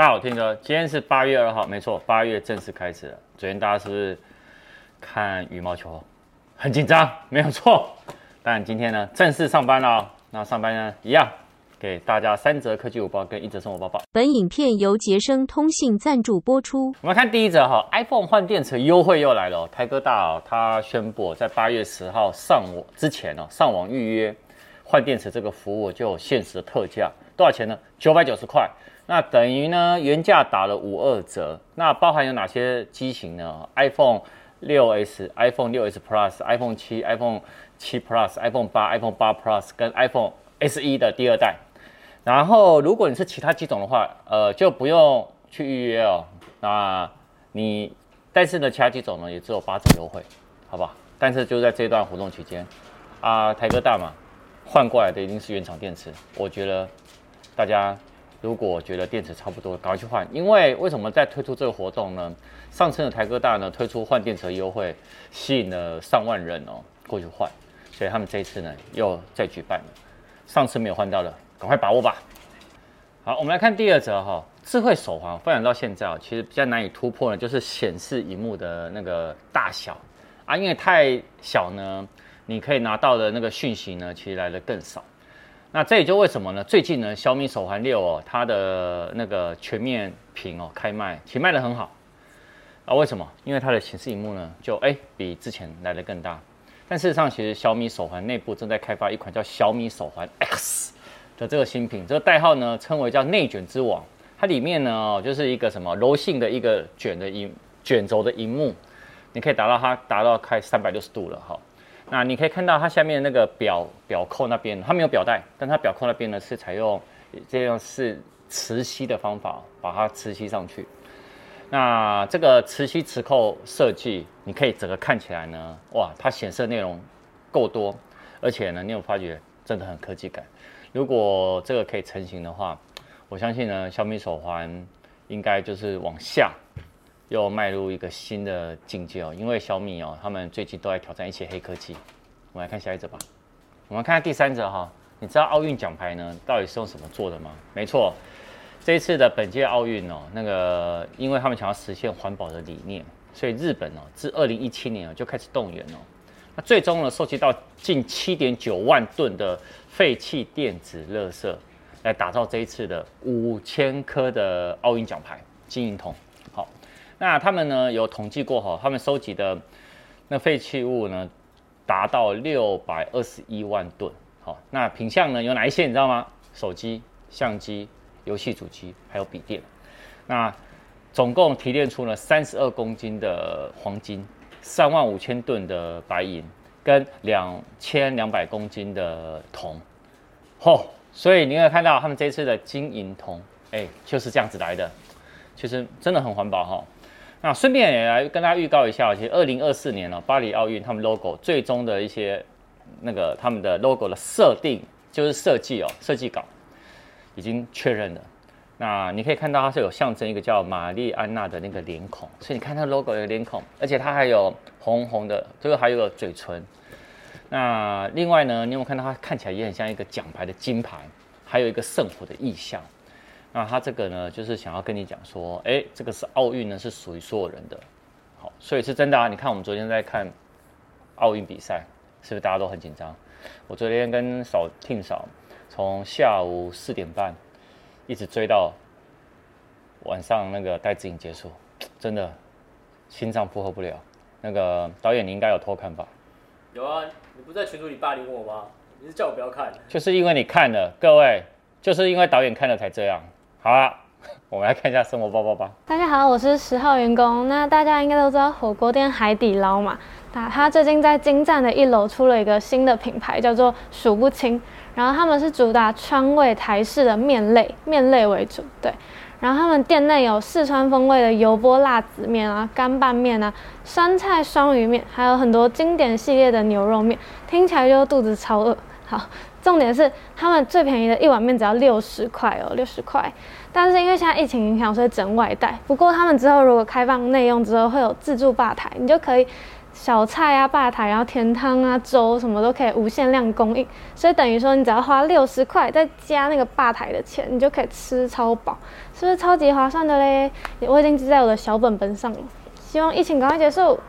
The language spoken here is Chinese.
大家好，听哥，今天是八月二号，没错，八月正式开始了。昨天大家是不是看羽毛球很紧张？没有错。但今天呢，正式上班了哦。那上班呢，一样给大家三则科技午报跟一则生活报报。本影片由杰生通信赞助播出。我们看第一则哈，iPhone 换电池优惠又来了哦。台哥大哦，他宣布在八月十号上网之前哦，上网预约换电池这个服务就有限时的特价，多少钱呢？九百九十块。那等于呢，原价打了五二折。那包含有哪些机型呢？iPhone 六 S、iPhone 六 S Plus、iPhone 七、iPhone 七 Plus、iPhone 八、iPhone 八 Plus 跟 iPhone SE 的第二代。然后，如果你是其他机种的话，呃，就不用去预约哦。那你，但是呢，其他机种呢也只有八折优惠，好不好？但是就在这段活动期间，啊，台哥大嘛，换过来的一定是原厂电池。我觉得大家。如果觉得电池差不多，赶快去换。因为为什么在推出这个活动呢？上次的台哥大呢推出换电池优惠，吸引了上万人哦过去换，所以他们这一次呢又再举办了。上次没有换到的，赶快把握吧。好，我们来看第二则哈，智慧手环发展到现在啊，其实比较难以突破呢，就是显示荧幕的那个大小啊，因为太小呢，你可以拿到的那个讯息呢，其实来的更少。那这也就为什么呢？最近呢，小米手环六哦，它的那个全面屏哦开卖，其实卖得很好啊。为什么？因为它的显示荧幕呢，就哎比之前来得更大。但事实上，其实小米手环内部正在开发一款叫小米手环 X 的这个新品，这个代号呢称为叫内卷之王。它里面呢哦就是一个什么柔性的一个卷的萤卷轴的荧幕，你可以达到它达到开三百六十度了哈。那你可以看到它下面那个表表扣那边，它没有表带，但它表扣那边呢是采用这样是磁吸的方法把它磁吸上去。那这个磁吸磁扣设计，你可以整个看起来呢，哇，它显示的内容够多，而且呢，你有发觉真的很科技感。如果这个可以成型的话，我相信呢，小米手环应该就是往下。又迈入一个新的境界哦，因为小米哦，他们最近都在挑战一些黑科技。我们来看下一则吧。我们看看第三则哈，你知道奥运奖牌呢到底是用什么做的吗？没错，这一次的本届奥运哦，那个因为他们想要实现环保的理念，所以日本哦，自二零一七年就开始动员哦，那最终呢，收集到近七点九万吨的废弃电子垃圾，来打造这一次的五千颗的奥运奖牌金银铜。那他们呢有统计过哈，他们收集的那废弃物呢达到六百二十一万吨。好，那品相呢有哪一些你知道吗？手机、相机、游戏主机还有笔电。那总共提炼出了三十二公斤的黄金，三万五千吨的白银，跟两千两百公斤的铜。嚯，所以你可以看到他们这次的金银铜，哎，就是这样子来的，其实真的很环保哈。那顺便也来跟大家预告一下，其实二零二四年呢，巴黎奥运他们 logo 最终的一些那个他们的 logo 的设定，就是设计哦，设计稿已经确认了。那你可以看到它是有象征一个叫玛丽安娜的那个脸孔，所以你看它 logo 有脸孔，而且它还有红红的，这个还有个嘴唇。那另外呢，你有没有看到它看起来也很像一个奖牌的金牌，还有一个圣火的意象。那他这个呢，就是想要跟你讲说，哎，这个是奥运呢，是属于所有人的，好，所以是真的啊。你看我们昨天在看奥运比赛，是不是大家都很紧张？我昨天跟嫂听嫂从下午四点半一直追到晚上那个戴资颖结束，真的心脏负荷不了。那个导演你应该有偷看吧？有啊，你不在群组里霸凌我吗？你是叫我不要看？就是因为你看了，各位，就是因为导演看了才这样。好啊，我们来看一下生活报报吧。大家好，我是十号员工。那大家应该都知道火锅店海底捞嘛？那他最近在京站的一楼出了一个新的品牌，叫做数不清。然后他们是主打川味台式的面类，面类为主。对，然后他们店内有四川风味的油泼辣子面啊、干拌面啊、酸菜双鱼面，还有很多经典系列的牛肉面，听起来就肚子超饿。好。重点是他们最便宜的一碗面只要六十块哦，六十块。但是因为现在疫情影响，所以整外带。不过他们之后如果开放内用之后，会有自助吧台，你就可以小菜啊、吧台，然后甜汤啊、粥什么都可以无限量供应，所以等于说你只要花六十块，再加那个吧台的钱，你就可以吃超饱，是不是超级划算的嘞？我已经记在我的小本本上了。希望疫情赶快结束。